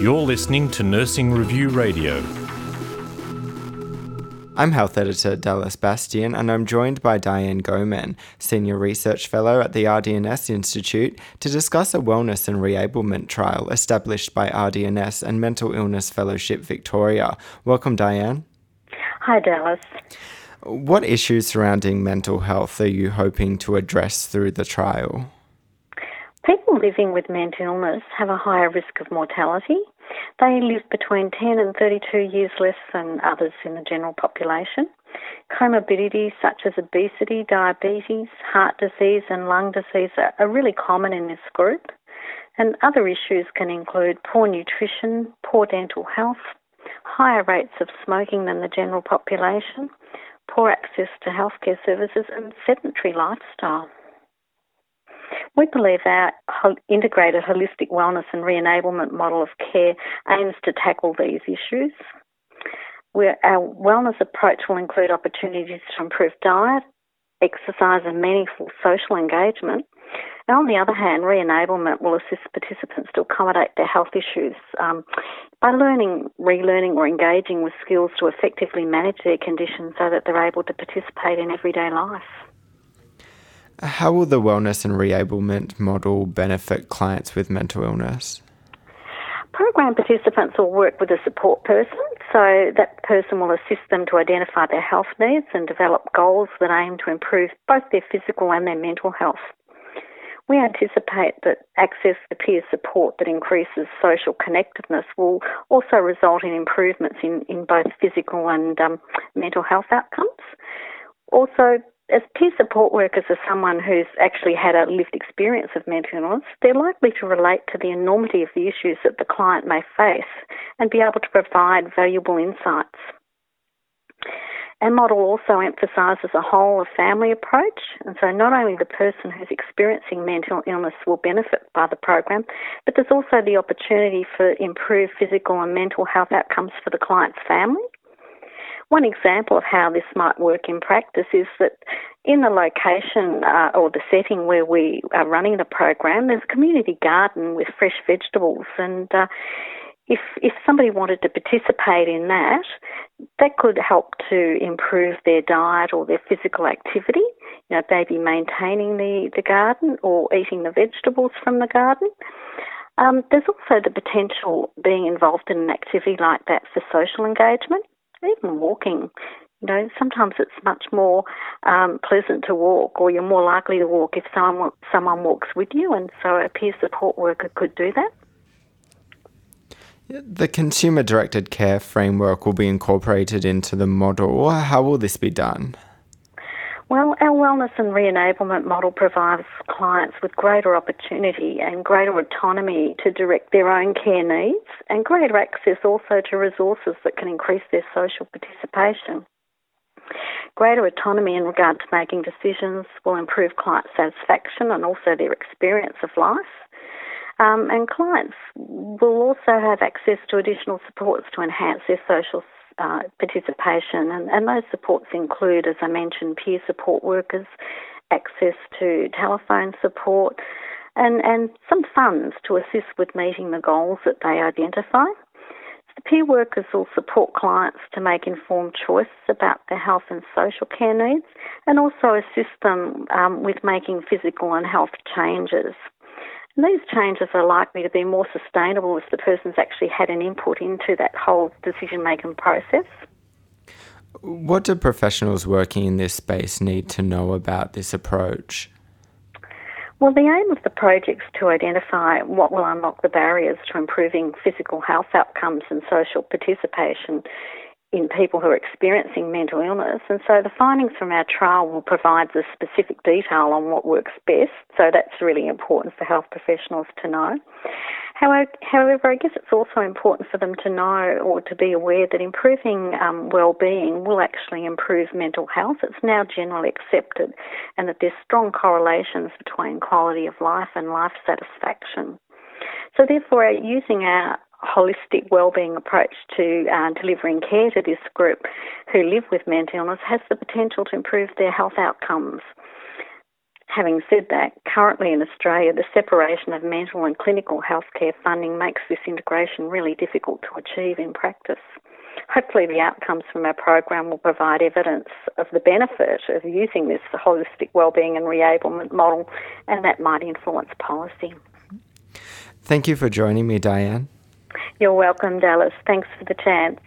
You're listening to Nursing Review Radio. I'm Health Editor Dallas Bastian, and I'm joined by Dianne Goeman, Senior Research Fellow at the RDNS Institute, to discuss a wellness and reablement trial established by RDNS and Mental Illness Fellowship Victoria. Welcome, Dianne. Hi, Dallas. What issues surrounding mental health are you hoping to address through the trial? People living with mental illness have a higher risk of mortality. They live between 10 and 32 years less than others in the general population. Comorbidities such as obesity, diabetes, heart disease, and lung disease are really common in this group. And other issues can include poor nutrition, poor dental health, higher rates of smoking than the general population, poor access to healthcare services, and sedentary lifestyle. We believe our integrated holistic wellness and re-enablement model of care aims to tackle these issues. Where our wellness approach will include opportunities to improve diet, exercise, and meaningful social engagement. And on the other hand, re-enablement will assist participants to accommodate their health issues um, by learning, relearning, or engaging with skills to effectively manage their condition so that they're able to participate in everyday life. How will the wellness and reablement model benefit clients with mental illness? Program participants will work with a support person, so that person will assist them to identify their health needs and develop goals that aim to improve both their physical and their mental health. We anticipate that access to peer support that increases social connectedness will also result in improvements in, in both physical and um, mental health outcomes. Also, as peer support workers are someone who's actually had a lived experience of mental illness, they're likely to relate to the enormity of the issues that the client may face and be able to provide valuable insights. Our model also emphasises a whole of family approach, and so not only the person who's experiencing mental illness will benefit by the program, but there's also the opportunity for improved physical and mental health outcomes for the client's family one example of how this might work in practice is that in the location uh, or the setting where we are running the program, there's a community garden with fresh vegetables, and uh, if if somebody wanted to participate in that, that could help to improve their diet or their physical activity. You know, maybe maintaining the, the garden or eating the vegetables from the garden. Um, there's also the potential being involved in an activity like that for social engagement even walking. You know, sometimes it's much more um, pleasant to walk, or you're more likely to walk if someone someone walks with you, and so a peer support worker could do that. The consumer directed care framework will be incorporated into the model. How will this be done? Well, our wellness and re-enablement model provides clients with greater opportunity and greater autonomy to direct their own care needs and greater access also to resources that can increase their social participation. Greater autonomy in regard to making decisions will improve client satisfaction and also their experience of life. Um, and clients will also have access to additional supports to enhance their social uh, participation, and, and those supports include, as I mentioned, peer support workers, access to telephone support, and, and some funds to assist with meeting the goals that they identify. The peer workers will support clients to make informed choices about their health and social care needs and also assist them um, with making physical and health changes. And these changes are likely to be more sustainable if the person's actually had an input into that whole decision making process. What do professionals working in this space need to know about this approach? Well, the aim of the project is to identify what will unlock the barriers to improving physical health outcomes and social participation in people who are experiencing mental illness. And so the findings from our trial will provide the specific detail on what works best. So that's really important for health professionals to know. However, I guess it's also important for them to know or to be aware that improving um, well-being will actually improve mental health. It's now generally accepted, and that there's strong correlations between quality of life and life satisfaction. So therefore, using our holistic wellbeing approach to uh, delivering care to this group who live with mental illness has the potential to improve their health outcomes. Having said that, currently in Australia, the separation of mental and clinical healthcare funding makes this integration really difficult to achieve in practice. Hopefully, the outcomes from our program will provide evidence of the benefit of using this holistic wellbeing and reablement model, and that might influence policy. Thank you for joining me, Dianne. You're welcome, Dallas. Thanks for the chance.